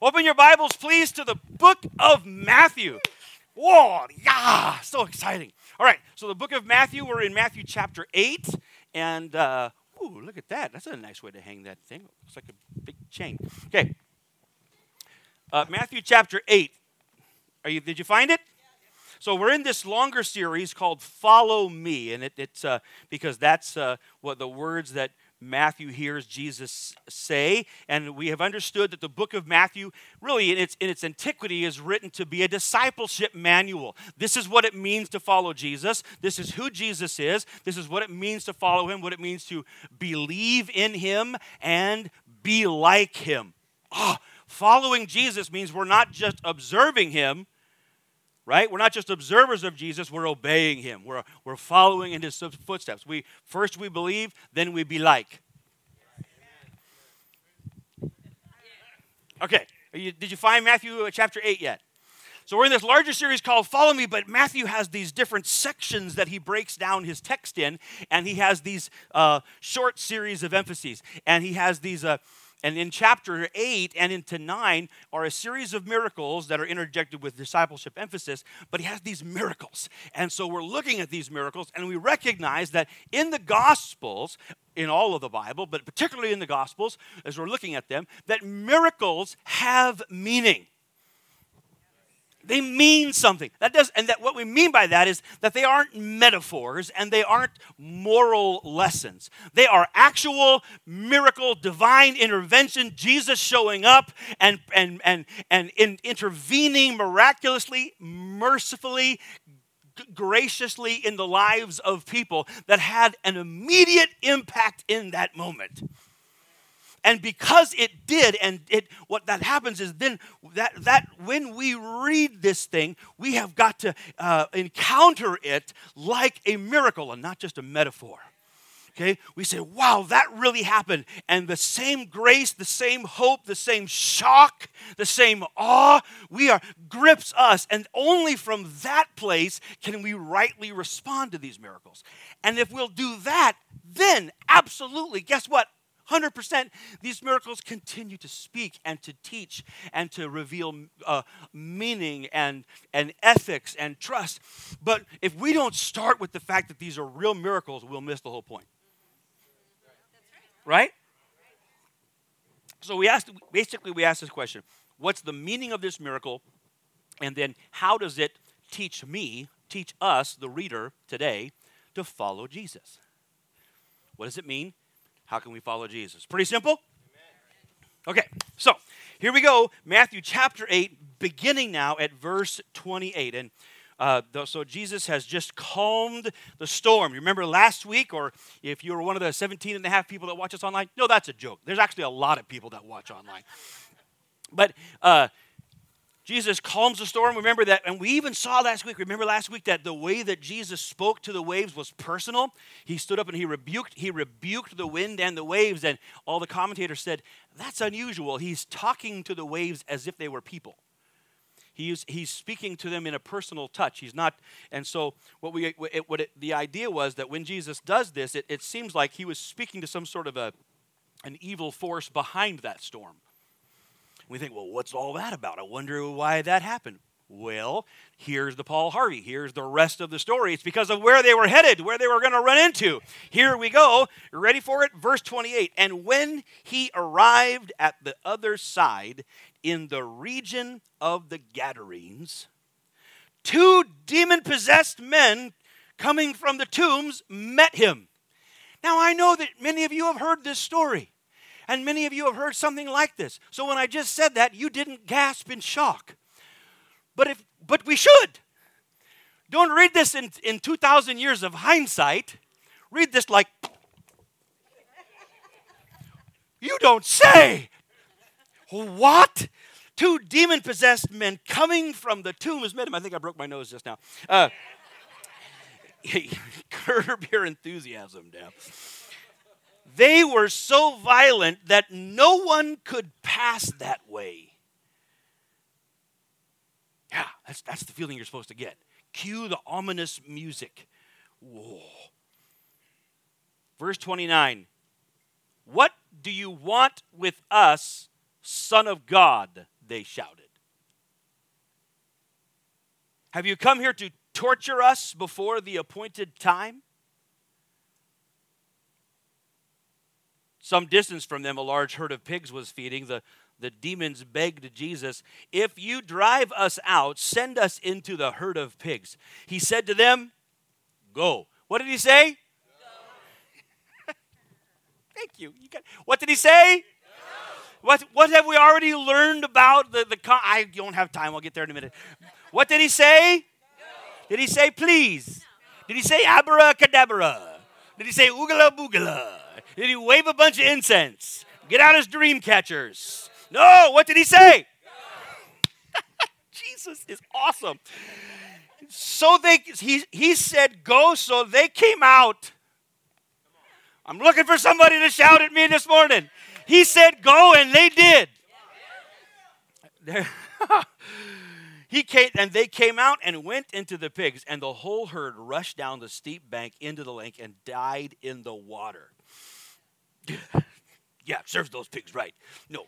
Open your Bibles, please, to the book of Matthew. Whoa, yeah, so exciting. All right, so the book of Matthew, we're in Matthew chapter 8. And, uh, ooh, look at that. That's a nice way to hang that thing. Looks like a big chain. Okay. Uh, Matthew chapter 8. Are you, did you find it? So we're in this longer series called Follow Me, and it, it's uh, because that's uh, what the words that Matthew hears Jesus say, and we have understood that the book of Matthew, really in its, in its antiquity, is written to be a discipleship manual. This is what it means to follow Jesus. This is who Jesus is. This is what it means to follow him, what it means to believe in him and be like him. Oh, following Jesus means we're not just observing him, right? We're not just observers of Jesus, we're obeying him. We're, we're following in his footsteps. We first we believe, then we be like. Okay, you, did you find Matthew uh, chapter 8 yet? So we're in this larger series called Follow Me, but Matthew has these different sections that he breaks down his text in, and he has these uh, short series of emphases, and he has these. Uh, and in chapter 8 and into 9 are a series of miracles that are interjected with discipleship emphasis, but he has these miracles. And so we're looking at these miracles and we recognize that in the Gospels, in all of the Bible, but particularly in the Gospels, as we're looking at them, that miracles have meaning they mean something. That does, and that what we mean by that is that they aren't metaphors and they aren't moral lessons. They are actual miracle, divine intervention, Jesus showing up and and and and in, intervening miraculously, mercifully, graciously in the lives of people that had an immediate impact in that moment. And because it did, and it what that happens is then that that when we read this thing, we have got to uh, encounter it like a miracle and not just a metaphor. Okay, we say, wow, that really happened. And the same grace, the same hope, the same shock, the same awe, we are grips us. And only from that place can we rightly respond to these miracles. And if we'll do that, then absolutely, guess what? 100%, these miracles continue to speak and to teach and to reveal uh, meaning and, and ethics and trust. But if we don't start with the fact that these are real miracles, we'll miss the whole point. Right? So we asked, basically, we asked this question What's the meaning of this miracle? And then how does it teach me, teach us, the reader today, to follow Jesus? What does it mean? How can we follow Jesus? Pretty simple? Okay, so here we go. Matthew chapter 8, beginning now at verse 28. And uh, so Jesus has just calmed the storm. You remember last week, or if you were one of the 17 and a half people that watch us online? No, that's a joke. There's actually a lot of people that watch online. But uh, Jesus calms the storm. Remember that, and we even saw last week. Remember last week that the way that Jesus spoke to the waves was personal. He stood up and he rebuked, he rebuked the wind and the waves, and all the commentators said, That's unusual. He's talking to the waves as if they were people. He's, he's speaking to them in a personal touch. He's not, and so what we it, what it, the idea was that when Jesus does this, it, it seems like he was speaking to some sort of a an evil force behind that storm. We think, well, what's all that about? I wonder why that happened. Well, here's the Paul Harvey. Here's the rest of the story. It's because of where they were headed, where they were going to run into. Here we go. Ready for it? Verse 28. And when he arrived at the other side in the region of the Gadarenes, two demon possessed men coming from the tombs met him. Now, I know that many of you have heard this story. And many of you have heard something like this. So when I just said that, you didn't gasp in shock. But if but we should. Don't read this in, in 2,000 years of hindsight. Read this like, you don't say. What? Two demon possessed men coming from the tombs met him. I think I broke my nose just now. Uh, curb your enthusiasm, Deb. They were so violent that no one could pass that way. Yeah, that's, that's the feeling you're supposed to get. Cue the ominous music. Whoa. Verse 29 What do you want with us, Son of God? they shouted. Have you come here to torture us before the appointed time? Some distance from them, a large herd of pigs was feeding. The, the demons begged Jesus, If you drive us out, send us into the herd of pigs. He said to them, Go. What did he say? Thank you. you got, what did he say? What, what have we already learned about the, the I don't have time. I'll get there in a minute. What did he say? Did he say please? Did he say abracadabra? Did he say oogala boogala? Did he wave a bunch of incense? Get out his dream catchers. No, what did he say? Jesus is awesome. So they he, he said go, so they came out. I'm looking for somebody to shout at me this morning. He said go, and they did. he came, and they came out and went into the pigs, and the whole herd rushed down the steep bank into the lake and died in the water. Yeah, serves those pigs right. No.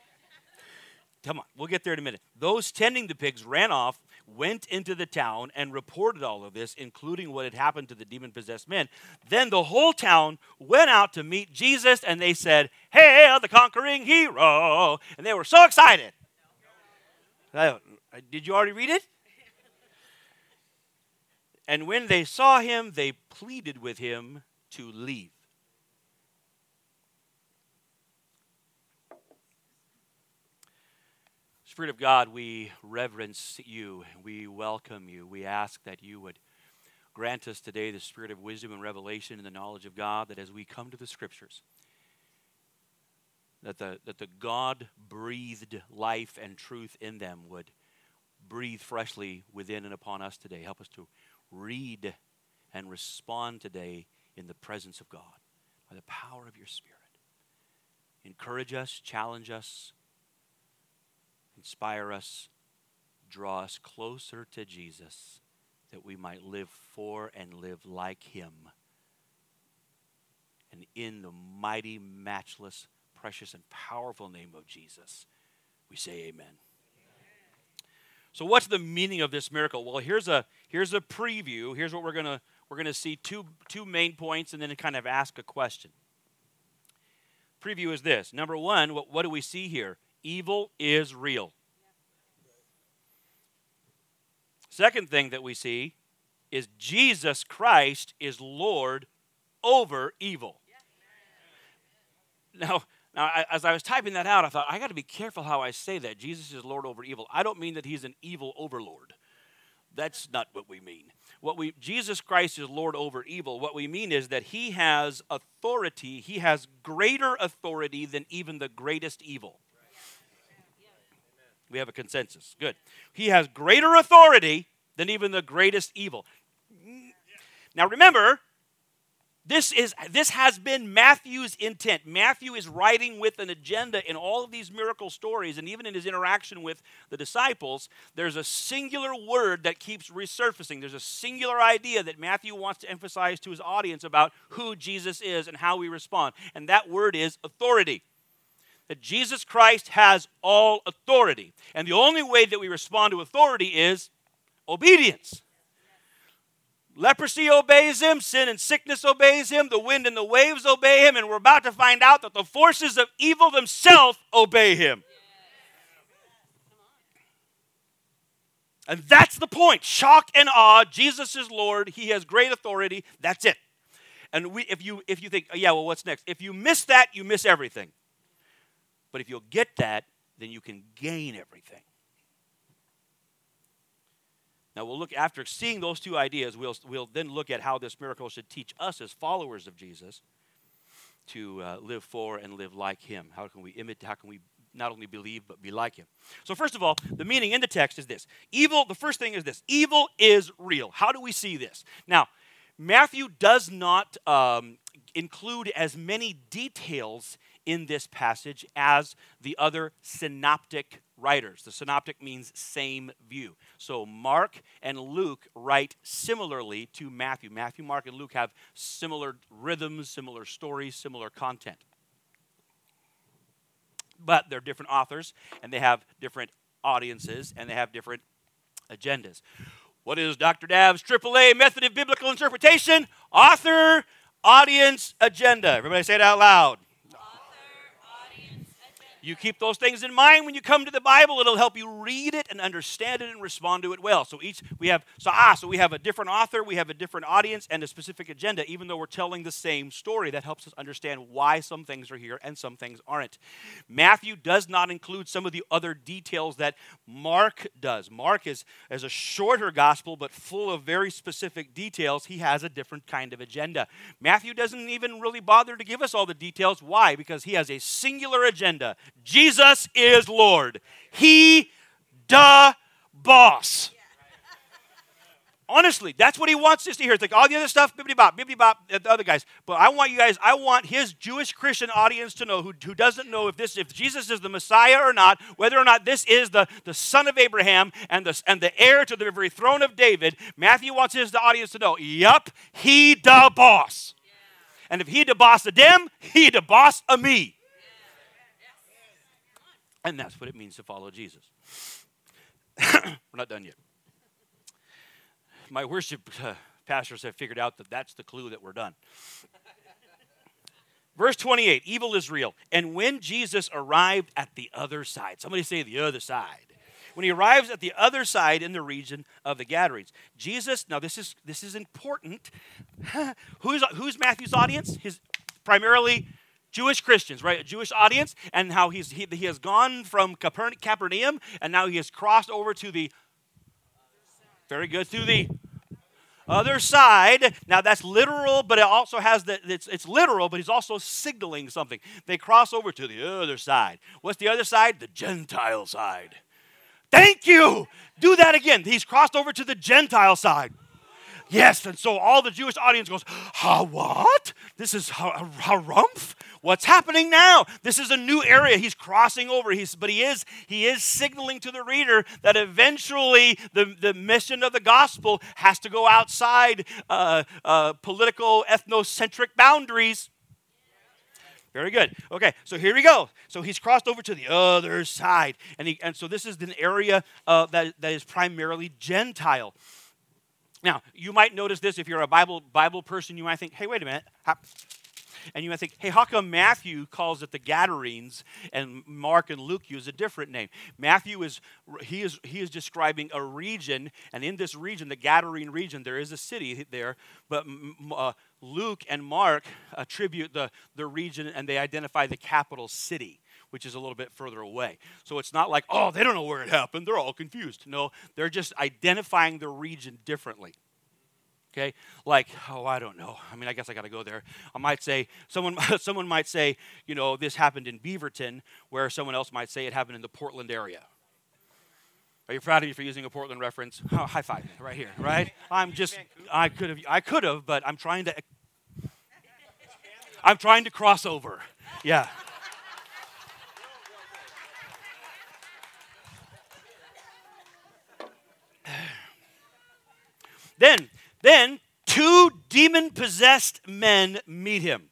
Come on, we'll get there in a minute. Those tending the pigs ran off, went into the town, and reported all of this, including what had happened to the demon possessed men. Then the whole town went out to meet Jesus, and they said, Hail the conquering hero! And they were so excited. Did you already read it? And when they saw him, they pleaded with him to leave. Spirit of God, we reverence you. We welcome you. We ask that you would grant us today the spirit of wisdom and revelation and the knowledge of God, that as we come to the scriptures, that the, that the God breathed life and truth in them would breathe freshly within and upon us today. Help us to read and respond today in the presence of God by the power of your Spirit. Encourage us, challenge us, inspire us, draw us closer to Jesus that we might live for and live like him. And in the mighty, matchless, precious, and powerful name of Jesus, we say amen. So what's the meaning of this miracle? Well, here's a here's a preview. Here's what we're going to we're going to see two two main points and then kind of ask a question. Preview is this. Number 1, what, what do we see here? Evil is real. Second thing that we see is Jesus Christ is Lord over evil. Now, now, I, as I was typing that out, I thought, I got to be careful how I say that. Jesus is Lord over evil. I don't mean that he's an evil overlord. That's not what we mean. What we Jesus Christ is Lord over evil. What we mean is that he has authority. He has greater authority than even the greatest evil. We have a consensus. Good. He has greater authority than even the greatest evil. Now remember, this, is, this has been Matthew's intent. Matthew is writing with an agenda in all of these miracle stories, and even in his interaction with the disciples, there's a singular word that keeps resurfacing. There's a singular idea that Matthew wants to emphasize to his audience about who Jesus is and how we respond, and that word is authority. That Jesus Christ has all authority. And the only way that we respond to authority is obedience. Leprosy obeys him, sin and sickness obeys him, the wind and the waves obey him, and we're about to find out that the forces of evil themselves obey him. And that's the point. Shock and awe. Jesus is Lord. He has great authority. That's it. And we, if you if you think, oh, yeah, well, what's next? If you miss that, you miss everything. But if you'll get that, then you can gain everything. Now we'll look after seeing those two ideas, we'll, we'll then look at how this miracle should teach us as followers of Jesus to uh, live for and live like him. How can we imitate, how can we not only believe but be like him? So first of all, the meaning in the text is this. Evil, the first thing is this. Evil is real. How do we see this? Now, Matthew does not um, include as many details in this passage as the other synoptic writers. The synoptic means same view. So Mark and Luke write similarly to Matthew. Matthew, Mark, and Luke have similar rhythms, similar stories, similar content. But they're different authors and they have different audiences and they have different agendas. What is Dr. Dav's AAA method of biblical interpretation? Author, audience, agenda. Everybody say it out loud. You keep those things in mind when you come to the Bible. It'll help you read it and understand it and respond to it well. So each we have so ah so we have a different author, we have a different audience and a specific agenda even though we're telling the same story. That helps us understand why some things are here and some things aren't. Matthew does not include some of the other details that Mark does. Mark is as a shorter gospel but full of very specific details. He has a different kind of agenda. Matthew doesn't even really bother to give us all the details. Why? Because he has a singular agenda. Jesus is Lord. He the boss. Honestly, that's what he wants us to hear. It's like all the other stuff, bibbity bop, bibbity bop, the other guys. But I want you guys, I want his Jewish Christian audience to know who, who doesn't know if this, if Jesus is the Messiah or not, whether or not this is the, the son of Abraham and the, and the heir to the very throne of David. Matthew wants his the audience to know, yup, he the boss. And if he the boss of them, he the boss of me. And that's what it means to follow Jesus. We're not done yet. My worship uh, pastors have figured out that that's the clue that we're done. Verse 28 evil is real. And when Jesus arrived at the other side, somebody say the other side. When he arrives at the other side in the region of the Gadarenes, Jesus, now this is this is important. who's who's Matthew's audience? His primarily Jewish Christians, right? A Jewish audience, and how he's, he, he has gone from Capernaum and now he has crossed over to the, very good, to the other side. Now that's literal, but it also has the, it's, it's literal, but he's also signaling something. They cross over to the other side. What's the other side? The Gentile side. Thank you. Do that again. He's crossed over to the Gentile side. Yes, and so all the Jewish audience goes, "Ha what? This is harumph? What's happening now? This is a new area. He's crossing over. He's, but he is he is signaling to the reader that eventually the, the mission of the gospel has to go outside uh, uh, political ethnocentric boundaries. Very good. Okay, so here we go. So he's crossed over to the other side, and he, and so this is an area uh, that that is primarily Gentile. Now, you might notice this if you're a Bible, Bible person, you might think, hey, wait a minute. And you might think, hey, how come Matthew calls it the Gadarenes and Mark and Luke use a different name? Matthew is he is he is describing a region, and in this region, the Gadarene region, there is a city there, but uh, Luke and Mark attribute the, the region and they identify the capital city which is a little bit further away. So it's not like, oh, they don't know where it happened. They're all confused. No, they're just identifying the region differently. Okay, like oh I don't know. I mean I guess I got to go there. I might say someone someone might say you know this happened in Beaverton, where someone else might say it happened in the Portland area. Are you proud of me for using a Portland reference? Oh, high five right here, right? I'm just I could have I could have, but I'm trying to I'm trying to cross over. Yeah. Then, then two demon possessed men meet him.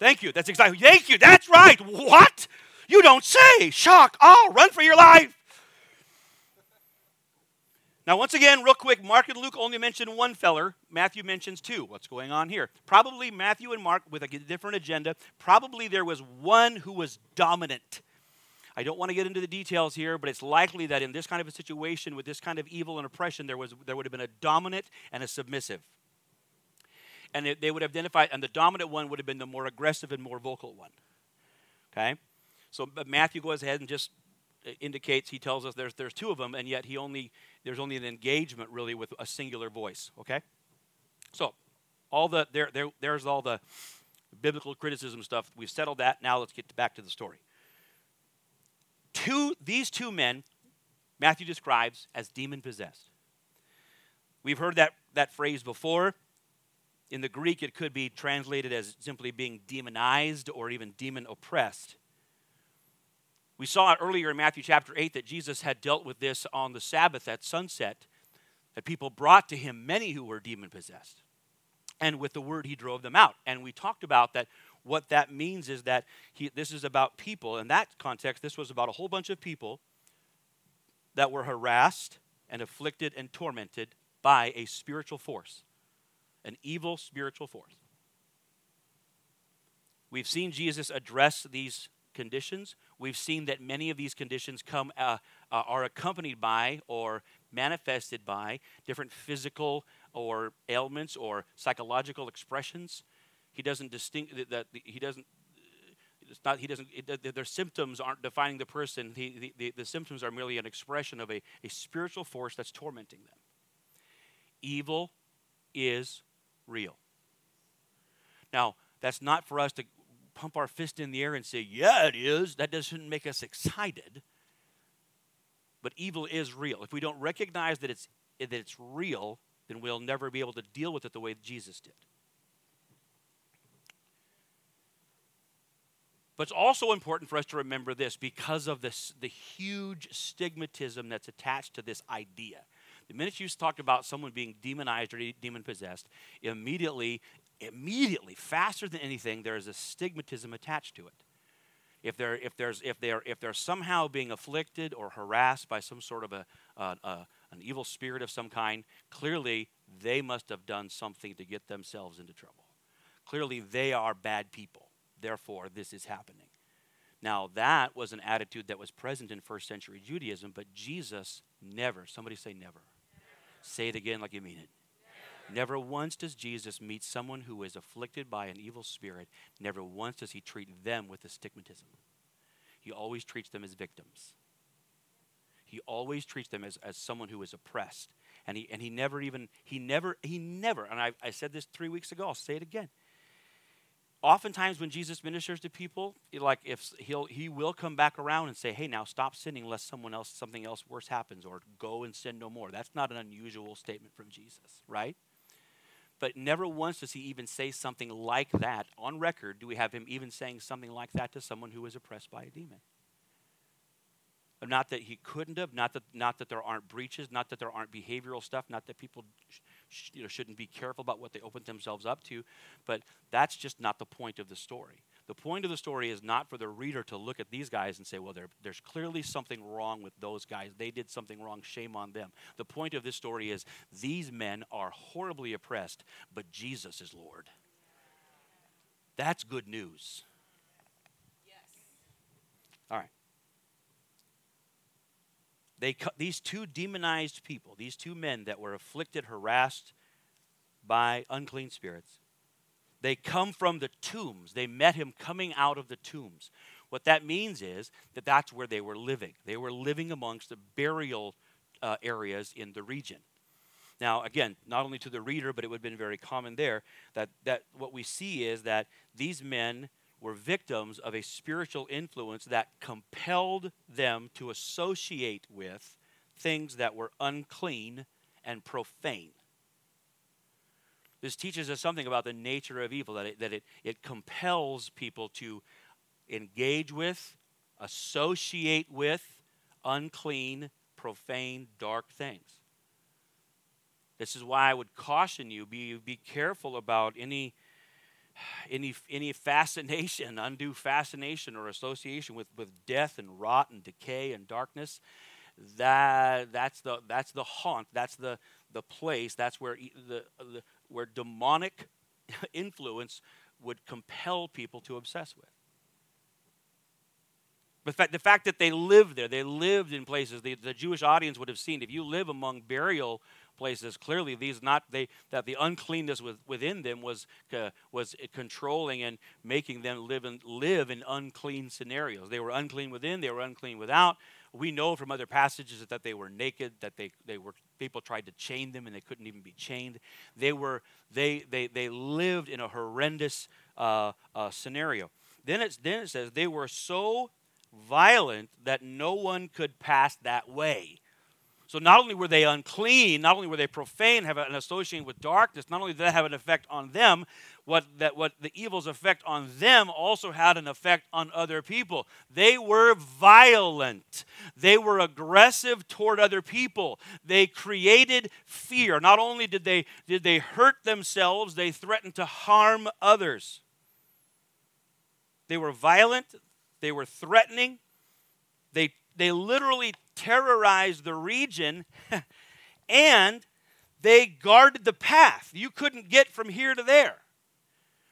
Thank you. That's exactly. Thank you. That's right. What? You don't say. Shock. Oh, run for your life. Now, once again, real quick, Mark and Luke only mention one feller. Matthew mentions two. What's going on here? Probably Matthew and Mark with a different agenda. Probably there was one who was dominant I don't want to get into the details here, but it's likely that in this kind of a situation with this kind of evil and oppression, there, was, there would have been a dominant and a submissive. And they would identify, and the dominant one would have been the more aggressive and more vocal one. Okay? So Matthew goes ahead and just uh, indicates, he tells us there's, there's two of them, and yet he only, there's only an engagement really with a singular voice. Okay? So, all the, there, there, there's all the biblical criticism stuff. We've settled that. Now let's get back to the story two, these two men, Matthew describes as demon possessed. We've heard that, that phrase before. In the Greek, it could be translated as simply being demonized or even demon oppressed. We saw earlier in Matthew chapter 8 that Jesus had dealt with this on the Sabbath at sunset, that people brought to him many who were demon possessed. And with the word, he drove them out. And we talked about that what that means is that he, this is about people. In that context, this was about a whole bunch of people that were harassed and afflicted and tormented by a spiritual force, an evil spiritual force. We've seen Jesus address these conditions. We've seen that many of these conditions come uh, uh, are accompanied by or manifested by different physical or ailments or psychological expressions. He doesn't distinct that he doesn't. It's not. He doesn't. It, their symptoms aren't defining the person. The, the, the symptoms are merely an expression of a, a spiritual force that's tormenting them. Evil is real. Now, that's not for us to pump our fist in the air and say, yeah, it is. That doesn't make us excited. But evil is real. If we don't recognize that it's, that it's real, then we'll never be able to deal with it the way Jesus did. But it's also important for us to remember this because of this, the huge stigmatism that's attached to this idea. The minute you talk about someone being demonized or demon possessed, immediately immediately, faster than anything, there is a stigmatism attached to it. If they're, if, there's, if, they're, if they're somehow being afflicted or harassed by some sort of a, uh, uh, an evil spirit of some kind, clearly they must have done something to get themselves into trouble. Clearly they are bad people. Therefore, this is happening. Now, that was an attitude that was present in first century Judaism, but Jesus never, somebody say never. never. Say it again like you mean it. Never once does Jesus meet someone who is afflicted by an evil spirit. Never once does he treat them with astigmatism. He always treats them as victims. He always treats them as, as someone who is oppressed. And he, and he never even, he never, he never, and I, I said this three weeks ago, I'll say it again. Oftentimes when Jesus ministers to people, like if he'll he will come back around and say, "Hey, now stop sinning, lest someone else something else worse happens, or go and sin no more." That's not an unusual statement from Jesus, right? But never once does he even say something like that. On record, do we have him even saying something like that to someone who is oppressed by a demon? Not that he couldn't have, not that, not that there aren't breaches, not that there aren't behavioral stuff, not that people sh- you know, shouldn't be careful about what they open themselves up to, but that's just not the point of the story. The point of the story is not for the reader to look at these guys and say, well, there's clearly something wrong with those guys. They did something wrong. Shame on them. The point of this story is these men are horribly oppressed, but Jesus is Lord. That's good news. Yes. All right. They, these two demonized people, these two men that were afflicted, harassed by unclean spirits, they come from the tombs. They met him coming out of the tombs. What that means is that that's where they were living. They were living amongst the burial uh, areas in the region. Now, again, not only to the reader, but it would have been very common there that, that what we see is that these men were victims of a spiritual influence that compelled them to associate with things that were unclean and profane. This teaches us something about the nature of evil, that it, that it, it compels people to engage with, associate with unclean, profane, dark things. This is why I would caution you be, be careful about any, any, any fascination, undue fascination or association with, with death and rot and decay and darkness. That, that's, the, that's the haunt, that's the, the place, that's where the, the, where demonic influence would compel people to obsess with. Fact, the fact that they lived there, they lived in places the, the Jewish audience would have seen. If you live among burial places, clearly these not they that the uncleanness with, within them was uh, was controlling and making them live in live in unclean scenarios. They were unclean within, they were unclean without. We know from other passages that they were naked, that they, they were people tried to chain them and they couldn't even be chained. They were they they they lived in a horrendous uh, uh, scenario. Then it's then it says they were so violent that no one could pass that way. So not only were they unclean, not only were they profane, have an association with darkness, not only did that have an effect on them, what that what the evil's effect on them also had an effect on other people. They were violent. They were aggressive toward other people. They created fear. Not only did they did they hurt themselves, they threatened to harm others. they were violent, they were threatening, they, they literally terrorized the region, and they guarded the path. You couldn't get from here to there.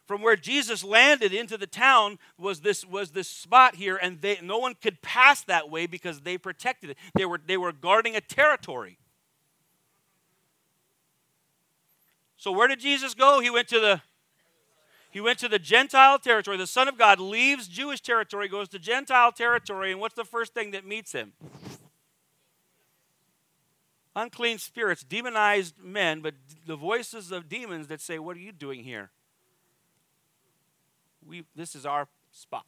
From where Jesus landed into the town was this, was this spot here, and they, no one could pass that way because they protected it. They were, they were guarding a territory. So where did Jesus go? He went to the he went to the Gentile territory. The Son of God leaves Jewish territory, goes to Gentile territory, and what's the first thing that meets him? Unclean spirits, demonized men, but the voices of demons that say, What are you doing here? We, this is our spot.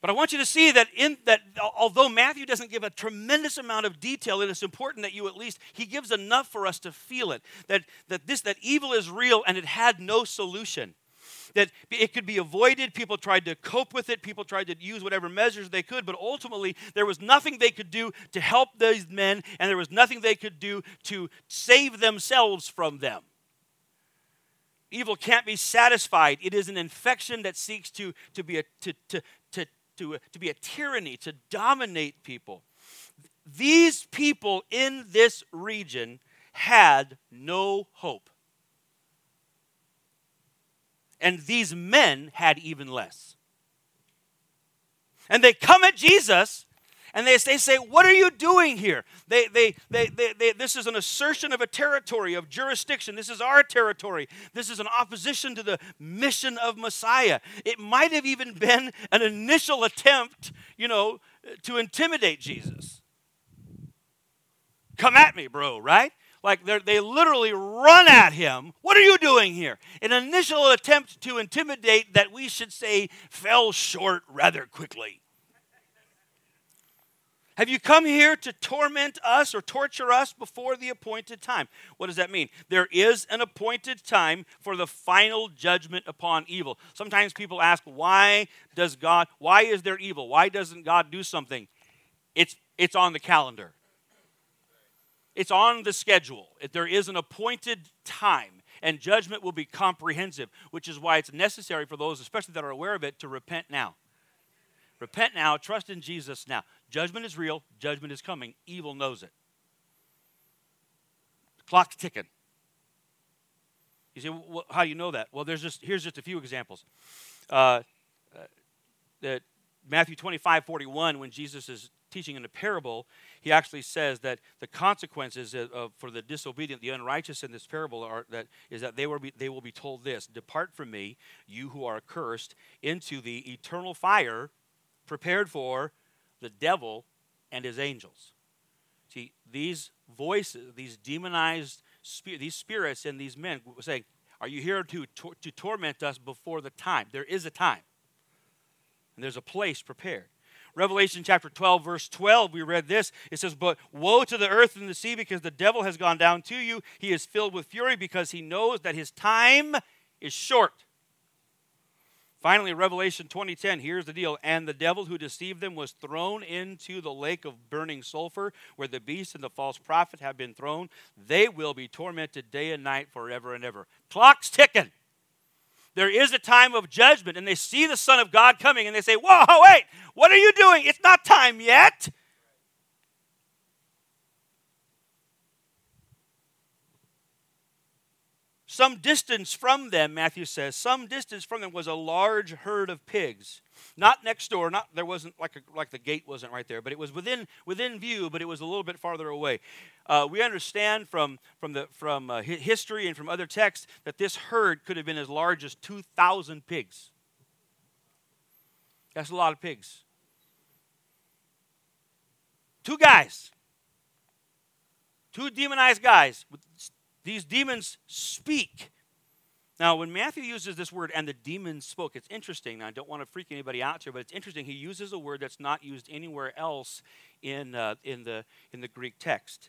But I want you to see that in that although Matthew doesn't give a tremendous amount of detail, it is important that you at least he gives enough for us to feel it. That that this that evil is real and it had no solution. That it could be avoided. People tried to cope with it. People tried to use whatever measures they could, but ultimately there was nothing they could do to help these men, and there was nothing they could do to save themselves from them. Evil can't be satisfied. It is an infection that seeks to, to, be a, to, to, to, to, to be a tyranny, to dominate people. These people in this region had no hope. And these men had even less. And they come at Jesus and they, they say, What are you doing here? They, they, they, they, they, this is an assertion of a territory, of jurisdiction. This is our territory. This is an opposition to the mission of Messiah. It might have even been an initial attempt, you know, to intimidate Jesus. Come at me, bro, right? Like they literally run at him. What are you doing here? An initial attempt to intimidate that we should say fell short rather quickly. Have you come here to torment us or torture us before the appointed time? What does that mean? There is an appointed time for the final judgment upon evil. Sometimes people ask, why does God, why is there evil? Why doesn't God do something? It's, it's on the calendar, it's on the schedule. There is an appointed time, and judgment will be comprehensive, which is why it's necessary for those, especially that are aware of it, to repent now. Repent now, trust in Jesus now. Judgment is real, judgment is coming. Evil knows it. The clock's ticking. You say, well, how do you know that? Well, there's just here's just a few examples. Uh, uh, that Matthew 25, 41, when Jesus is teaching in a parable, he actually says that the consequences of, of, for the disobedient, the unrighteous in this parable are that is that they will be they will be told this: "Depart from me, you who are accursed, into the eternal fire prepared for the devil and his angels. See, these voices, these demonized these spirits and these men saying, Are you here to, to torment us before the time? There is a time, and there's a place prepared. Revelation chapter 12, verse 12, we read this. It says, But woe to the earth and the sea, because the devil has gone down to you. He is filled with fury, because he knows that his time is short. Finally, Revelation 20:10, here's the deal. And the devil who deceived them was thrown into the lake of burning sulfur, where the beast and the false prophet have been thrown. They will be tormented day and night forever and ever. Clock's ticking. There is a time of judgment, and they see the Son of God coming, and they say, Whoa, wait, what are you doing? It's not time yet. Some distance from them, Matthew says, some distance from them was a large herd of pigs. Not next door, not there wasn't like a, like the gate wasn't right there, but it was within within view, but it was a little bit farther away. Uh, we understand from from the from uh, history and from other texts that this herd could have been as large as two thousand pigs. That's a lot of pigs. Two guys, two demonized guys these demons speak. Now, when Matthew uses this word, and the demons spoke, it's interesting. I don't want to freak anybody out here, but it's interesting. He uses a word that's not used anywhere else in, uh, in, the, in the Greek text.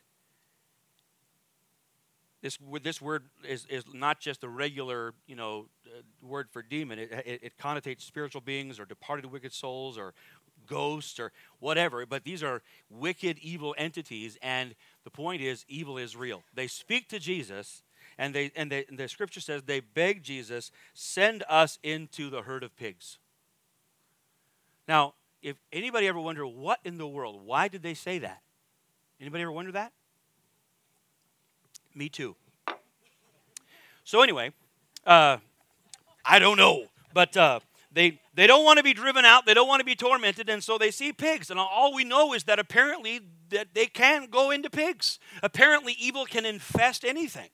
This, this word is, is not just a regular you know, uh, word for demon. It, it, it connotates spiritual beings or departed wicked souls or ghosts or whatever, but these are wicked, evil entities, and the point is, evil is real. They speak to Jesus, And, they, and, they, and the scripture says they begged Jesus, send us into the herd of pigs. Now, if anybody ever wonder what in the world, why did they say that? Anybody ever wonder that? Me too. So anyway, uh, I don't know, but uh, they they don't want to be driven out. They don't want to be tormented, and so they see pigs. And all we know is that apparently that they can go into pigs. Apparently, evil can infest anything.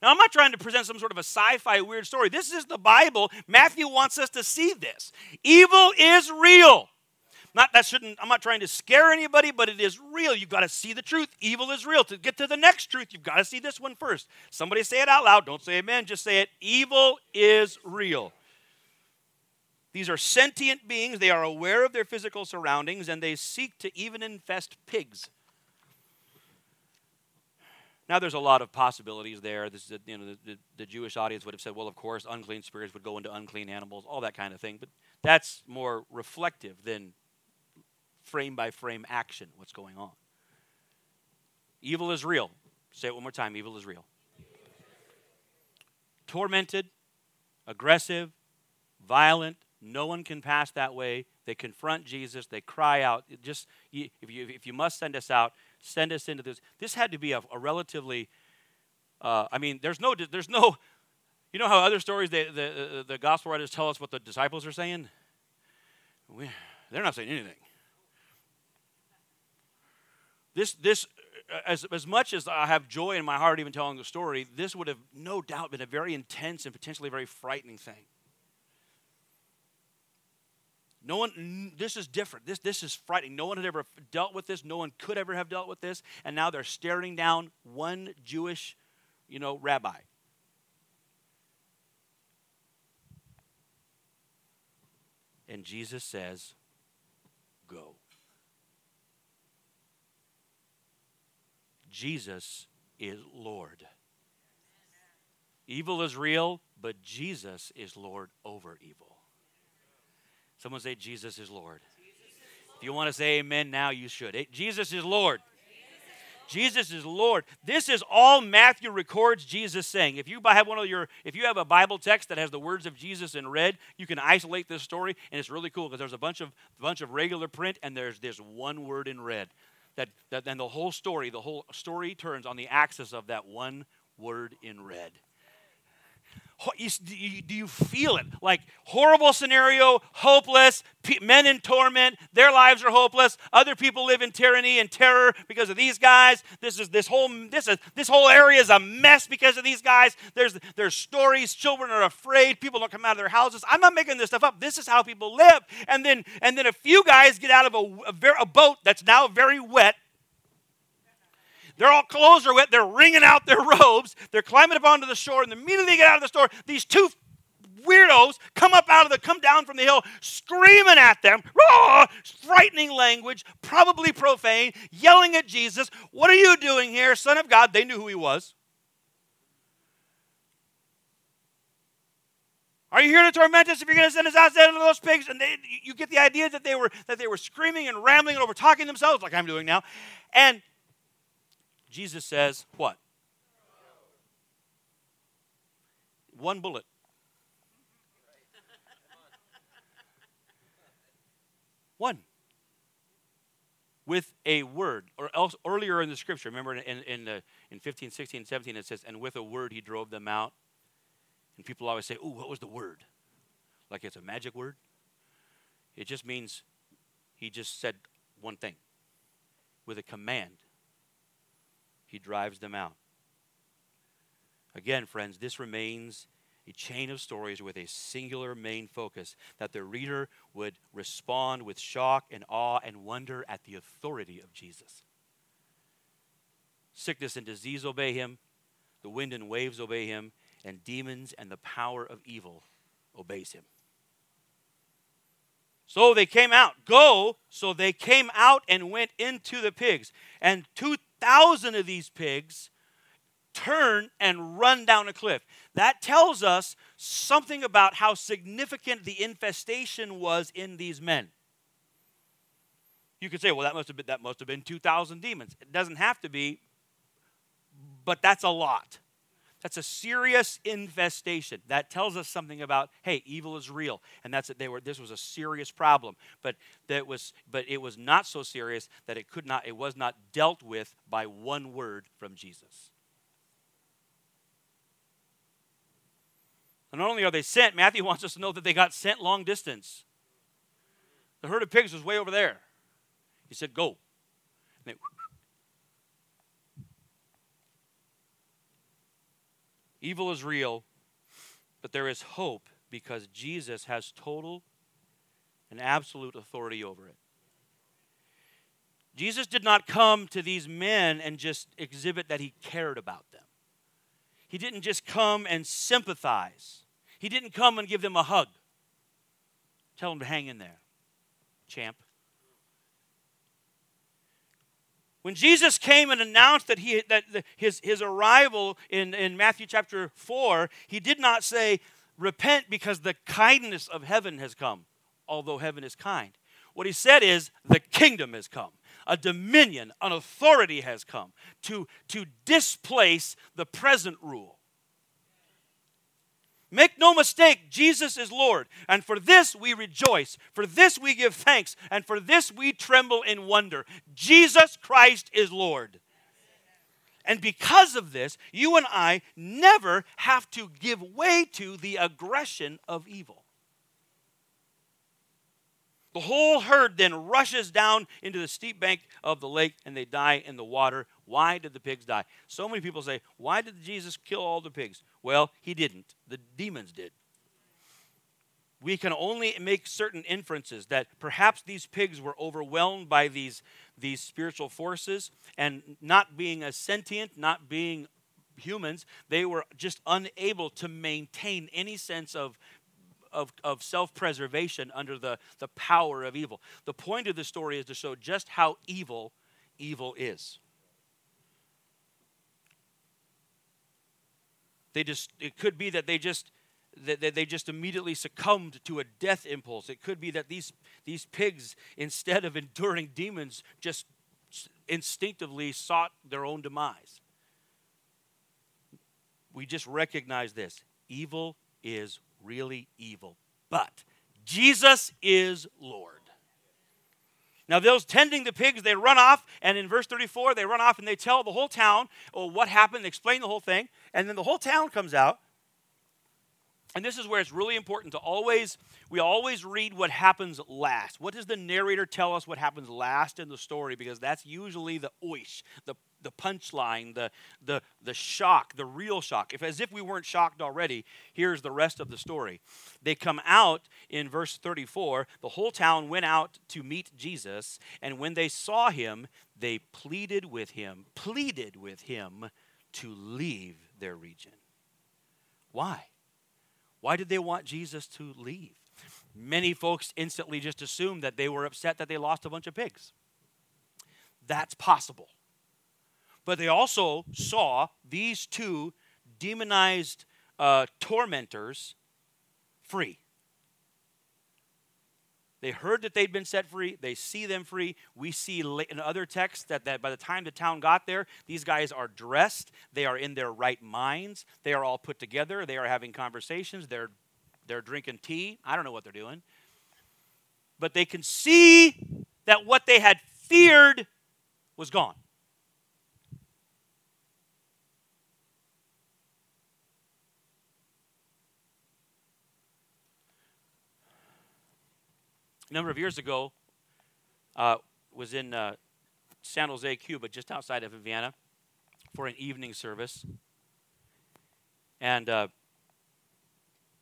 Now, I'm not trying to present some sort of a sci fi weird story. This is the Bible. Matthew wants us to see this. Evil is real. Not that shouldn't, I'm not trying to scare anybody, but it is real. You've got to see the truth. Evil is real. To get to the next truth, you've got to see this one first. Somebody say it out loud. Don't say amen, just say it. Evil is real. These are sentient beings. They are aware of their physical surroundings and they seek to even infest pigs. Now, there's a lot of possibilities there. This is, you know, the, the, the, Jewish audience would have said, well, of course, unclean spirits would go into unclean animals, all that kind of thing. But that's more reflective than frame by frame action, what's going on. Evil is real. Say it one more time evil is real. Tormented, aggressive, violent. No one can pass that way. They confront Jesus. They cry out. Just if you if you must send us out, send us into this. This had to be a, a relatively. Uh, I mean, there's no, there's no. You know how other stories the, the, the gospel writers tell us what the disciples are saying? We, they're not saying anything. This, this, uh, as, as much as I have joy in my heart even telling the story, this would have no doubt been a very intense and potentially very frightening thing. No one, this is different. This, this is frightening. No one had ever dealt with this. No one could ever have dealt with this. And now they're staring down one Jewish, you know, rabbi. And Jesus says, Go. Jesus is Lord. Evil is real, but Jesus is Lord over evil. Someone say, Jesus is Lord. If you want to say amen now, you should. Jesus is Lord. Jesus is Lord. This is all Matthew records Jesus saying. If you have one of your, if you have a Bible text that has the words of Jesus in red, you can isolate this story, and it's really cool because there's a bunch of bunch of regular print, and there's this one word in red. That, that then the whole story, the whole story turns on the axis of that one word in red do you feel it? Like horrible scenario, hopeless, men in torment, their lives are hopeless. Other people live in tyranny and terror because of these guys. This is this whole this is this whole area is a mess because of these guys. There's there's stories. Children are afraid. People don't come out of their houses. I'm not making this stuff up. This is how people live. And then and then a few guys get out of a, a, a boat that's now very wet they're all clothes are wet. They're wringing out their robes. They're climbing up onto the shore. And the minute they get out of the store, these two weirdos come up out of the, come down from the hill, screaming at them, frightening language, probably profane, yelling at Jesus. What are you doing here, Son of God? They knew who he was. Are you here to torment us if you're going to send us outside of those pigs? And they, you get the idea that they were that they were screaming and rambling and over talking themselves like I'm doing now. And Jesus says, what? One bullet. One. With a word. Or else earlier in the scripture, remember in, in, the, in 15, 16, 17, it says, and with a word he drove them out. And people always say, oh, what was the word? Like it's a magic word. It just means he just said one thing with a command he drives them out. Again, friends, this remains a chain of stories with a singular main focus that the reader would respond with shock and awe and wonder at the authority of Jesus. Sickness and disease obey him, the wind and waves obey him, and demons and the power of evil obeys him. So they came out. Go. So they came out and went into the pigs. And two thousand of these pigs turn and run down a cliff. That tells us something about how significant the infestation was in these men. You could say, well, that must have been, that must have been 2,000 demons. It doesn't have to be, but that's a lot. That's a serious infestation. That tells us something about, hey, evil is real. And that's it. They were this was a serious problem. But that was but it was not so serious that it could not, it was not dealt with by one word from Jesus. And not only are they sent, Matthew wants us to know that they got sent long distance. The herd of pigs was way over there. He said, Go. They, Evil is real, but there is hope because Jesus has total and absolute authority over it. Jesus did not come to these men and just exhibit that he cared about them. He didn't just come and sympathize. He didn't come and give them a hug. Tell them to hang in there, champ. When Jesus came and announced that, he, that his, his arrival in, in Matthew chapter 4, he did not say, Repent because the kindness of heaven has come, although heaven is kind. What he said is, The kingdom has come. A dominion, an authority has come to, to displace the present rule. Make no mistake, Jesus is Lord. And for this we rejoice. For this we give thanks. And for this we tremble in wonder. Jesus Christ is Lord. And because of this, you and I never have to give way to the aggression of evil. The whole herd then rushes down into the steep bank of the lake and they die in the water. Why did the pigs die? So many people say, Why did Jesus kill all the pigs? Well, he didn't. The demons did. We can only make certain inferences that perhaps these pigs were overwhelmed by these, these spiritual forces and not being as sentient, not being humans, they were just unable to maintain any sense of of, of self preservation under the, the power of evil. The point of the story is to show just how evil evil is. They just, it could be that they just, that they just immediately succumbed to a death impulse. It could be that these, these pigs, instead of enduring demons, just instinctively sought their own demise. We just recognize this evil is really evil. But Jesus is Lord. Now, those tending the pigs, they run off, and in verse 34, they run off and they tell the whole town oh, what happened, they explain the whole thing, and then the whole town comes out. And this is where it's really important to always, we always read what happens last. What does the narrator tell us what happens last in the story? Because that's usually the oish, the the punchline, the, the, the shock, the real shock. If as if we weren't shocked already, here's the rest of the story. They come out in verse 34. The whole town went out to meet Jesus, and when they saw him, they pleaded with him, pleaded with him to leave their region. Why? Why did they want Jesus to leave? Many folks instantly just assumed that they were upset that they lost a bunch of pigs. That's possible. But they also saw these two demonized uh, tormentors free. They heard that they'd been set free. They see them free. We see in other texts that, that by the time the town got there, these guys are dressed. They are in their right minds. They are all put together. They are having conversations. They're, they're drinking tea. I don't know what they're doing. But they can see that what they had feared was gone. A number of years ago, uh, was in uh, San Jose, Cuba, just outside of Havana, for an evening service. And uh,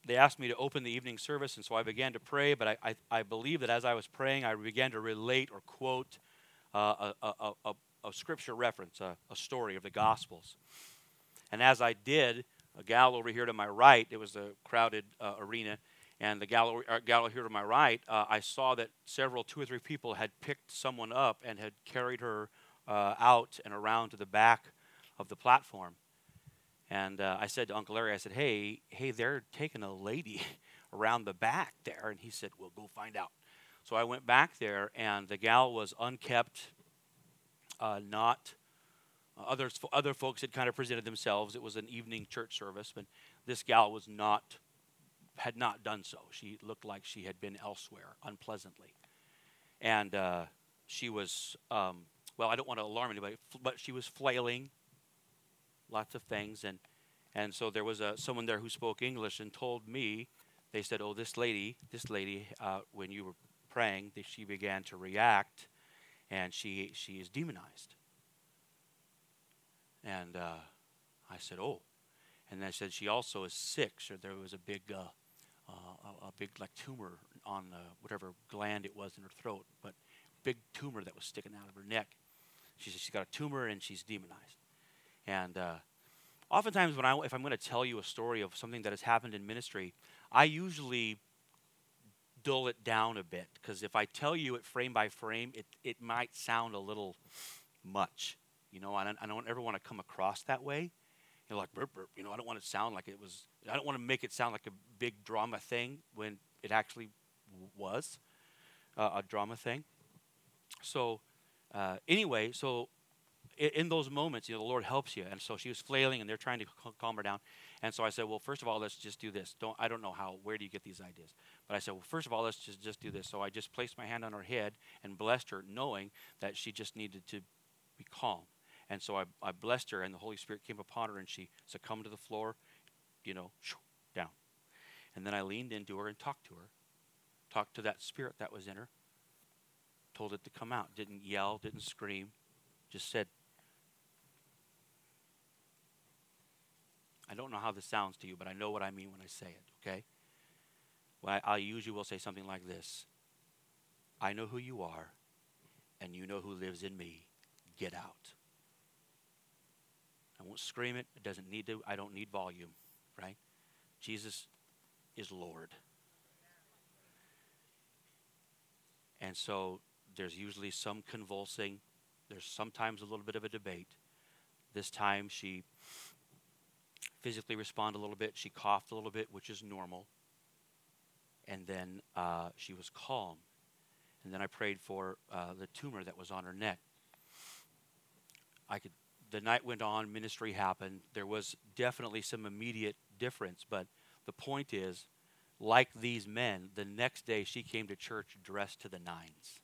they asked me to open the evening service, and so I began to pray. But I, I, I believe that as I was praying, I began to relate or quote uh, a, a, a, a, scripture reference, a, a story of the Gospels. And as I did, a gal over here to my right, it was a crowded uh, arena, and the gallery, uh, gallery here to my right, uh, I saw that several, two or three people had picked someone up and had carried her uh, out and around to the back of the platform. And uh, I said to Uncle Larry, I said, hey, hey, they're taking a lady around the back there. And he said, well, go find out. So I went back there, and the gal was unkept, uh, not others, other folks had kind of presented themselves. It was an evening church service, but this gal was not, had not done so. She looked like she had been elsewhere unpleasantly. And uh, she was, um, well, I don't want to alarm anybody, but she was flailing lots of things. And, and so there was a, someone there who spoke English and told me, they said, oh, this lady, this lady, uh, when you were praying, she began to react and she, she is demonized. And uh, I said, oh. And I said, she also is sick. So there was a big, uh, uh, a big like tumor on whatever gland it was in her throat, but big tumor that was sticking out of her neck. She said she's got a tumor and she's demonized. And uh, oftentimes, when I, if I'm going to tell you a story of something that has happened in ministry, I usually dull it down a bit because if I tell you it frame by frame, it, it might sound a little much. You know, I don't, I don't ever want to come across that way. You know, like burp, burp. You know, I don't want to sound like it was. I don't want to make it sound like a big drama thing when it actually was uh, a drama thing. So, uh, anyway, so in, in, those moments, you know, the Lord helps you. And so she was flailing, and they're trying to calm her down. And so I said, well, first of all, let's just do this. Don't I don't know how. Where do you get these ideas? But I said, well, first of all, let's just just do this. So I just placed my hand on her head and blessed her, knowing that she just needed to be calm. And so I, I blessed her, and the Holy Spirit came upon her, and she succumbed to the floor, you know, down. And then I leaned into her and talked to her, talked to that spirit that was in her, told it to come out. Didn't yell, didn't scream, just said, I don't know how this sounds to you, but I know what I mean when I say it, okay? Well, I, I usually will say something like this I know who you are, and you know who lives in me. Get out. I won't scream it. It doesn't need to. I don't need volume, right? Jesus is Lord. And so there's usually some convulsing. There's sometimes a little bit of a debate. This time she physically responded a little bit. She coughed a little bit, which is normal. And then uh, she was calm. And then I prayed for uh, the tumor that was on her neck. I could. The night went on. Ministry happened. There was definitely some immediate difference, but the point is, like these men, the next day she came to church dressed to the nines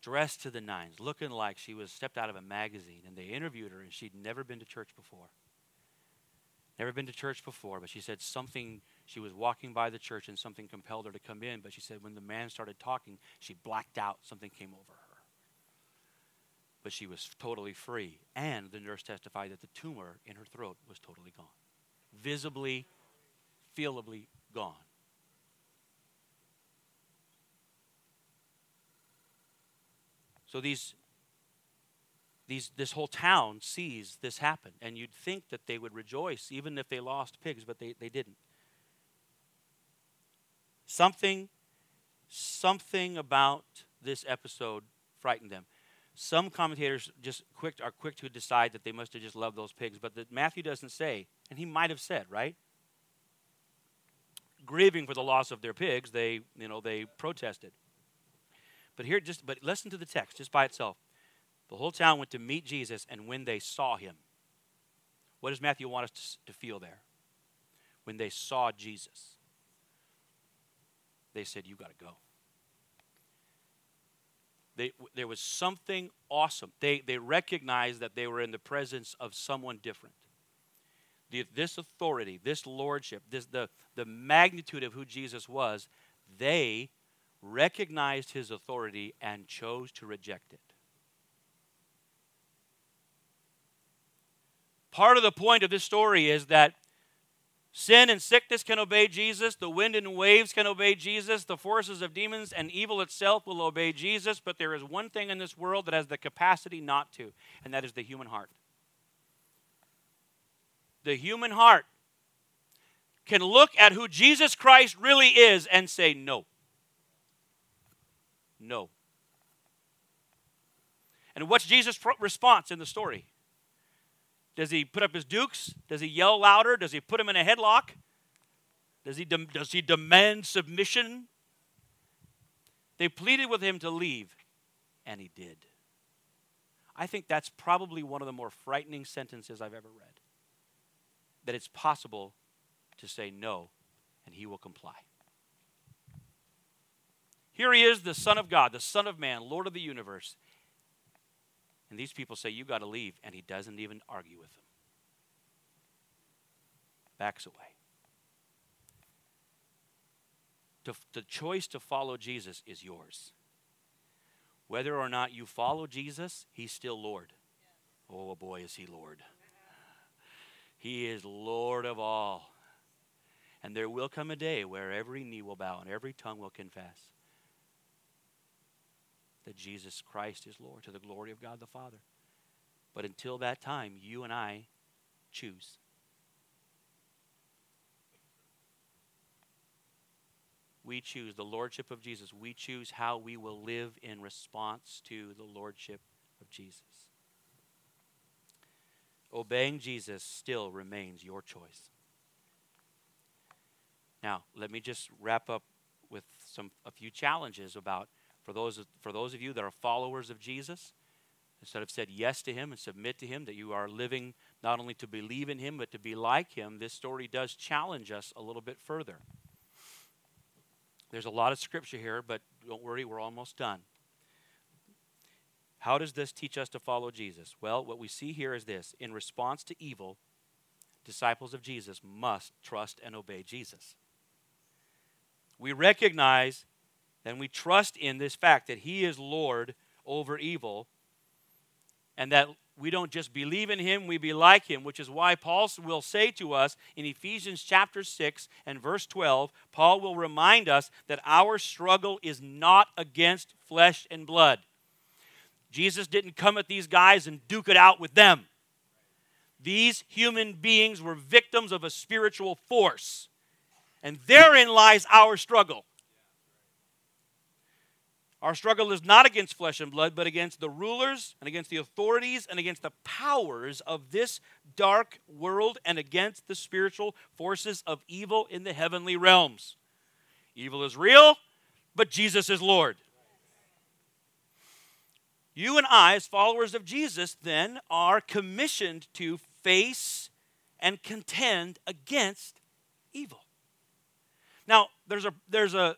dressed to the nines, looking like she was stepped out of a magazine. And they interviewed her, and she'd never been to church before. Never been to church before, but she said something, she was walking by the church and something compelled her to come in. But she said when the man started talking, she blacked out. Something came over her. But she was totally free. And the nurse testified that the tumor in her throat was totally gone. Visibly, feelably gone. So these these, this whole town sees this happen. And you'd think that they would rejoice even if they lost pigs, but they, they didn't. Something, something about this episode frightened them. Some commentators just quick are quick to decide that they must have just loved those pigs, but that Matthew doesn't say, and he might have said, right? Grieving for the loss of their pigs, they you know they protested. But here, just but listen to the text just by itself. The whole town went to meet Jesus, and when they saw him, what does Matthew want us to, to feel there? When they saw Jesus, they said, You got to go. They, there was something awesome. They, they recognized that they were in the presence of someone different. The, this authority, this lordship, this, the, the magnitude of who Jesus was, they recognized his authority and chose to reject it. Part of the point of this story is that sin and sickness can obey Jesus, the wind and waves can obey Jesus, the forces of demons and evil itself will obey Jesus, but there is one thing in this world that has the capacity not to, and that is the human heart. The human heart can look at who Jesus Christ really is and say, No. No. And what's Jesus' response in the story? Does he put up his dukes? Does he yell louder? Does he put him in a headlock? Does he, de- does he demand submission? They pleaded with him to leave, and he did. I think that's probably one of the more frightening sentences I've ever read. That it's possible to say no and he will comply. Here he is, the Son of God, the Son of Man, Lord of the universe. And these people say, You got to leave. And he doesn't even argue with them, backs away. To, the choice to follow Jesus is yours. Whether or not you follow Jesus, he's still Lord. Oh boy, is he Lord. He is Lord of all. And there will come a day where every knee will bow and every tongue will confess that Jesus Christ is Lord to the glory of God the Father. But until that time, you and I choose. We choose the Lordship of Jesus. We choose how we will live in response to the Lordship of Jesus. Obeying Jesus still remains your choice. Now, let me just wrap up with some a few challenges about for those, for those of you that are followers of Jesus, instead of said yes to him and submit to him, that you are living not only to believe in him, but to be like him, this story does challenge us a little bit further. There's a lot of scripture here, but don't worry, we're almost done. How does this teach us to follow Jesus? Well, what we see here is this in response to evil, disciples of Jesus must trust and obey Jesus. We recognize and we trust in this fact that He is Lord over evil, and that we don't just believe in Him, we be like Him, which is why Paul will say to us in Ephesians chapter 6 and verse 12, Paul will remind us that our struggle is not against flesh and blood. Jesus didn't come at these guys and duke it out with them. These human beings were victims of a spiritual force. And therein lies our struggle. Our struggle is not against flesh and blood, but against the rulers and against the authorities and against the powers of this dark world and against the spiritual forces of evil in the heavenly realms. Evil is real, but Jesus is Lord. You and I, as followers of Jesus, then are commissioned to face and contend against evil. Now, there's a, there's a,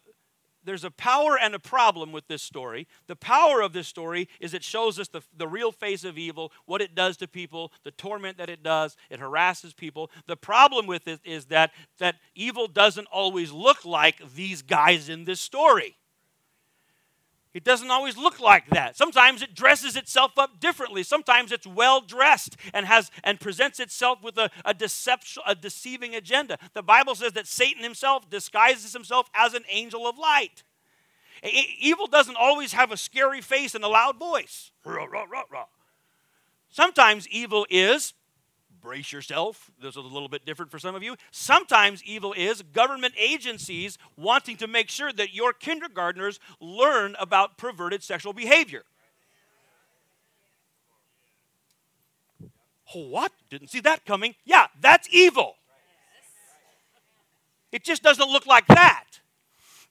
there's a power and a problem with this story. The power of this story is it shows us the, the real face of evil, what it does to people, the torment that it does, it harasses people. The problem with it is that, that evil doesn't always look like these guys in this story. It doesn't always look like that. Sometimes it dresses itself up differently. Sometimes it's well dressed and has and presents itself with a, a deception, a deceiving agenda. The Bible says that Satan himself disguises himself as an angel of light. evil doesn't always have a scary face and a loud voice. Sometimes evil is brace yourself. This is a little bit different for some of you. Sometimes evil is government agencies wanting to make sure that your kindergartners learn about perverted sexual behavior. Oh, what? Didn't see that coming. Yeah, that's evil. It just doesn't look like that.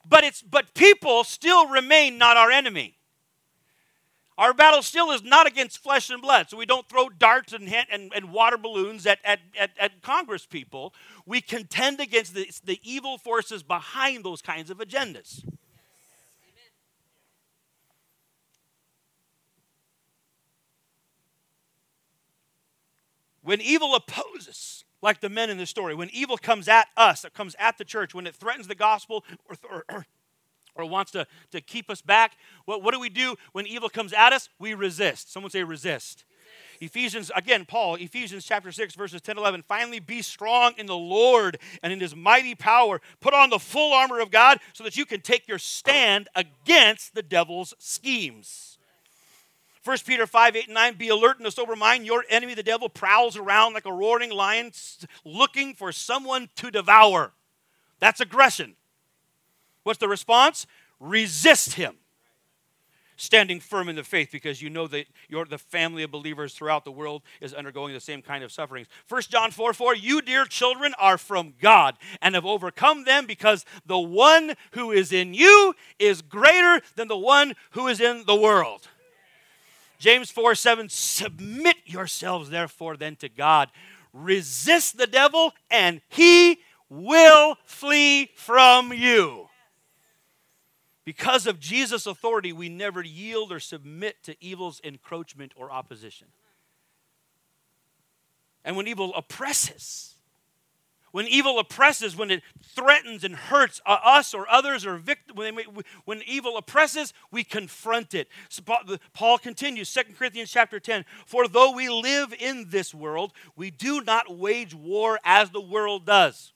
But it's but people still remain not our enemy. Our battle still is not against flesh and blood, so we don't throw darts and, and, and water balloons at, at, at, at Congress people. We contend against the, the evil forces behind those kinds of agendas. When evil opposes, like the men in the story, when evil comes at us, it comes at the church, when it threatens the gospel or, or, or or wants to, to keep us back, what, what do we do when evil comes at us? We resist. Someone say resist. Ephesians, again, Paul, Ephesians chapter 6, verses 10 11. Finally, be strong in the Lord and in his mighty power. Put on the full armor of God so that you can take your stand against the devil's schemes. 1 Peter 5, 8, and 9. Be alert and sober mind. Your enemy, the devil, prowls around like a roaring lion looking for someone to devour. That's aggression. What's the response? Resist him. Standing firm in the faith because you know that your, the family of believers throughout the world is undergoing the same kind of sufferings. 1 John 4 4, you, dear children, are from God and have overcome them because the one who is in you is greater than the one who is in the world. James 4 7, submit yourselves therefore then to God. Resist the devil, and he will flee from you. Because of Jesus' authority, we never yield or submit to evil's encroachment or opposition. And when evil oppresses, when evil oppresses, when it threatens and hurts uh, us or others or victims, when, when evil oppresses, we confront it. So Paul continues, 2 Corinthians chapter 10, For though we live in this world, we do not wage war as the world does.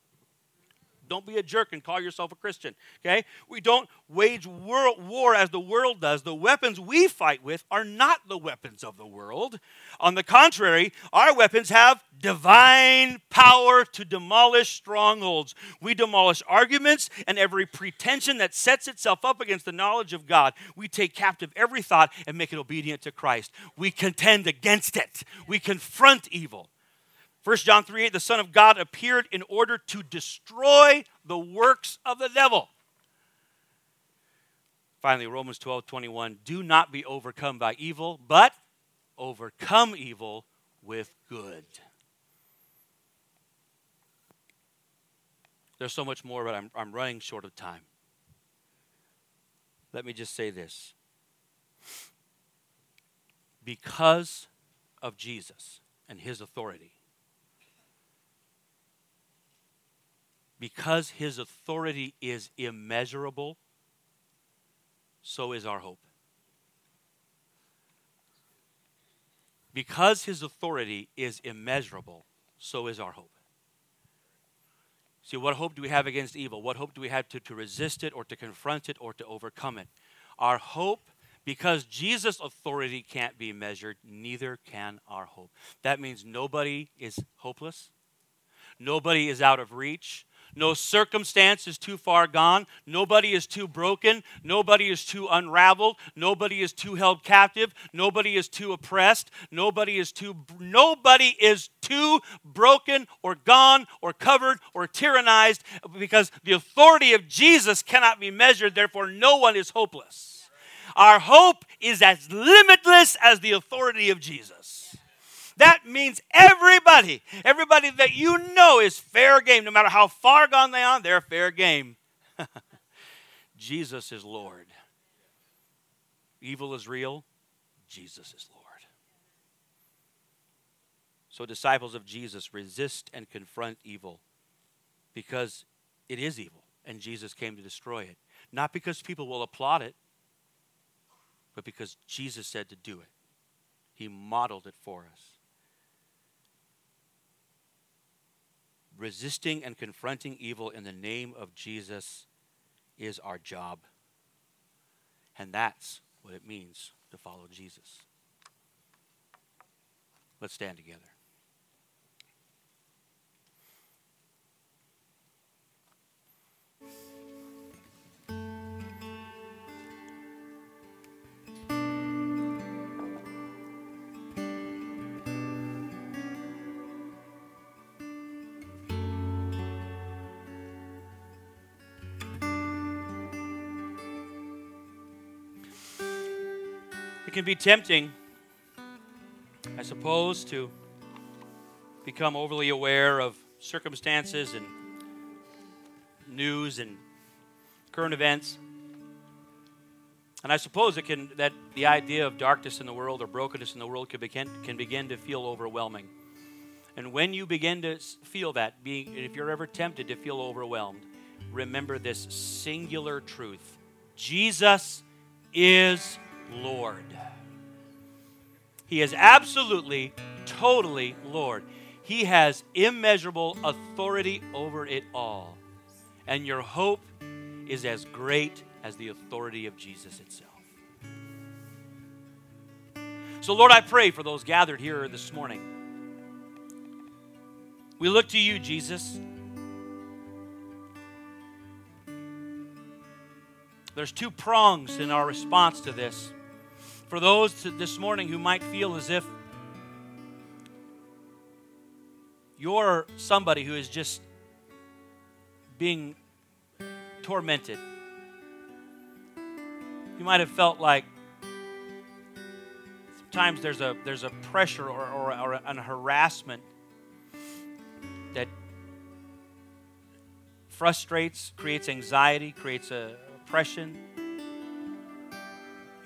Don't be a jerk and call yourself a Christian. Okay? We don't wage war as the world does. The weapons we fight with are not the weapons of the world. On the contrary, our weapons have divine power to demolish strongholds. We demolish arguments and every pretension that sets itself up against the knowledge of God. We take captive every thought and make it obedient to Christ. We contend against it. We confront evil. 1 John 3 8, the Son of God appeared in order to destroy the works of the devil. Finally, Romans 12 21, do not be overcome by evil, but overcome evil with good. There's so much more, but I'm, I'm running short of time. Let me just say this. Because of Jesus and his authority, because his authority is immeasurable, so is our hope. Because his authority is immeasurable, so is our hope. See, what hope do we have against evil? What hope do we have to, to resist it or to confront it or to overcome it? Our hope, because Jesus' authority can't be measured, neither can our hope. That means nobody is hopeless, nobody is out of reach, no circumstance is too far gone. Nobody is too broken. Nobody is too unraveled. Nobody is too held captive. Nobody is too oppressed. Nobody is too nobody is too broken or gone or covered or tyrannized because the authority of Jesus cannot be measured. Therefore, no one is hopeless. Our hope is as limitless as the authority of Jesus. That means everybody, everybody that you know is fair game, no matter how far gone they are, they're fair game. Jesus is Lord. Evil is real, Jesus is Lord. So, disciples of Jesus resist and confront evil because it is evil and Jesus came to destroy it. Not because people will applaud it, but because Jesus said to do it. He modeled it for us. Resisting and confronting evil in the name of Jesus is our job. And that's what it means to follow Jesus. Let's stand together. Can be tempting, I suppose, to become overly aware of circumstances and news and current events. And I suppose it can that the idea of darkness in the world or brokenness in the world can begin, can begin to feel overwhelming. And when you begin to feel that, being if you're ever tempted to feel overwhelmed, remember this singular truth. Jesus is Lord. He is absolutely, totally Lord. He has immeasurable authority over it all. And your hope is as great as the authority of Jesus itself. So, Lord, I pray for those gathered here this morning. We look to you, Jesus. There's two prongs in our response to this for those this morning who might feel as if you're somebody who is just being tormented. You might have felt like sometimes there's a there's a pressure or, or, or an harassment that frustrates, creates anxiety, creates a oppression.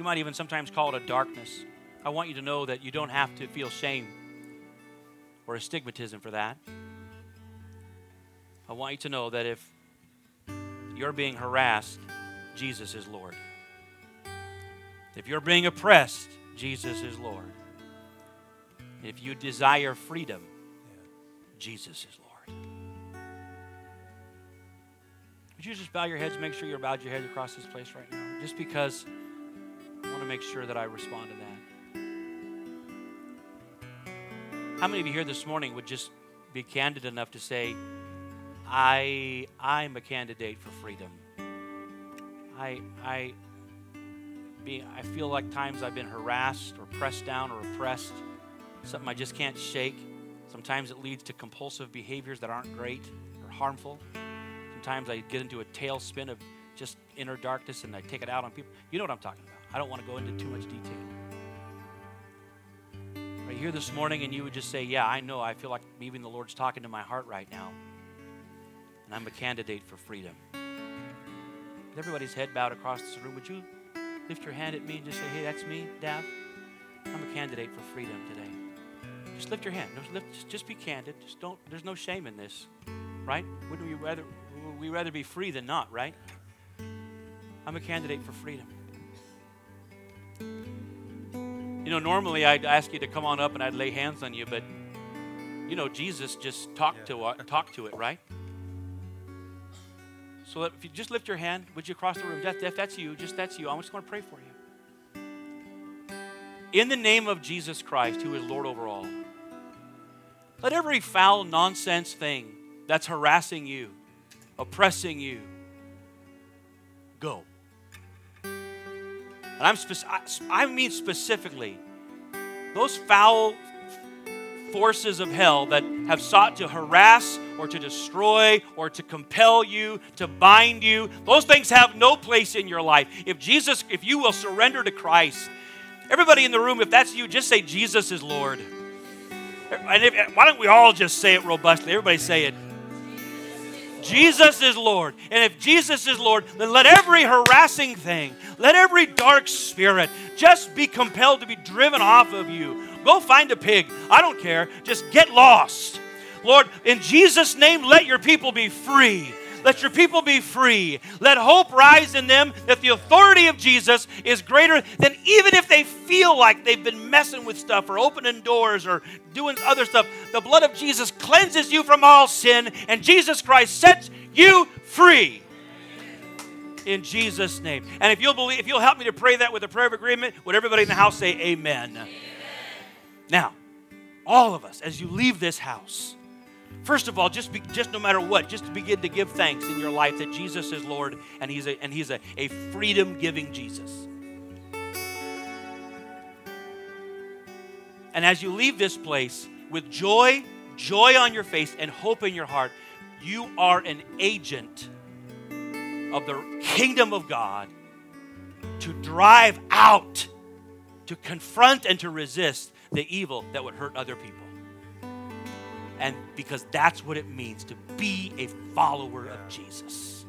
You might even sometimes call it a darkness. I want you to know that you don't have to feel shame or a stigmatism for that. I want you to know that if you're being harassed, Jesus is Lord. If you're being oppressed, Jesus is Lord. If you desire freedom, Jesus is Lord. Would you just bow your heads, make sure you're bowed your head across this place right now? Just because make sure that I respond to that. How many of you here this morning would just be candid enough to say, I I'm a candidate for freedom. I I be I feel like times I've been harassed or pressed down or oppressed, something I just can't shake. Sometimes it leads to compulsive behaviors that aren't great or harmful. Sometimes I get into a tailspin of just inner darkness and I take it out on people. You know what I'm talking about. I don't want to go into too much detail. Right here this morning, and you would just say, Yeah, I know. I feel like even the Lord's talking to my heart right now. And I'm a candidate for freedom. With everybody's head bowed across this room, would you lift your hand at me and just say, Hey, that's me, Dav? I'm a candidate for freedom today. Just lift your hand. Just, lift, just be candid. Just don't. There's no shame in this, right? Wouldn't we rather we rather be free than not, right? I'm a candidate for freedom. You know, normally I'd ask you to come on up and I'd lay hands on you, but you know, Jesus just talked to uh, talked to it, right? So if you just lift your hand, would you cross the room? if that's you, just that's you. I'm just going to pray for you. In the name of Jesus Christ, who is Lord over all, let every foul nonsense thing that's harassing you, oppressing you. Go. And I'm spec- I mean specifically those foul forces of hell that have sought to harass or to destroy or to compel you, to bind you, those things have no place in your life. If Jesus, if you will surrender to Christ, everybody in the room, if that's you, just say, Jesus is Lord. And if, why don't we all just say it robustly? Everybody say it. Jesus is Lord. And if Jesus is Lord, then let every harassing thing, let every dark spirit just be compelled to be driven off of you. Go find a pig. I don't care. Just get lost. Lord, in Jesus' name, let your people be free. Let your people be free. Let hope rise in them that the authority of Jesus is greater than even if they feel like they've been messing with stuff or opening doors or doing other stuff. The blood of Jesus cleanses you from all sin, and Jesus Christ sets you free. In Jesus' name. And if you'll believe, if you'll help me to pray that with a prayer of agreement, would everybody in the house say amen? amen. Now, all of us, as you leave this house, First of all, just be, just no matter what, just begin to give thanks in your life that Jesus is Lord and He's a, and He's a, a freedom giving Jesus. And as you leave this place with joy, joy on your face, and hope in your heart, you are an agent of the kingdom of God to drive out, to confront, and to resist the evil that would hurt other people and because that's what it means to be a follower of Jesus.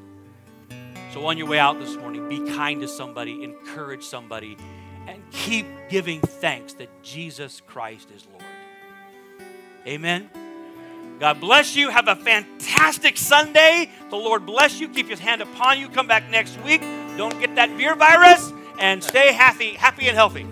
So, on your way out this morning, be kind to somebody, encourage somebody, and keep giving thanks that Jesus Christ is Lord. Amen. God bless you. Have a fantastic Sunday. The Lord bless you. Keep his hand upon you. Come back next week. Don't get that beer virus and stay happy, happy and healthy.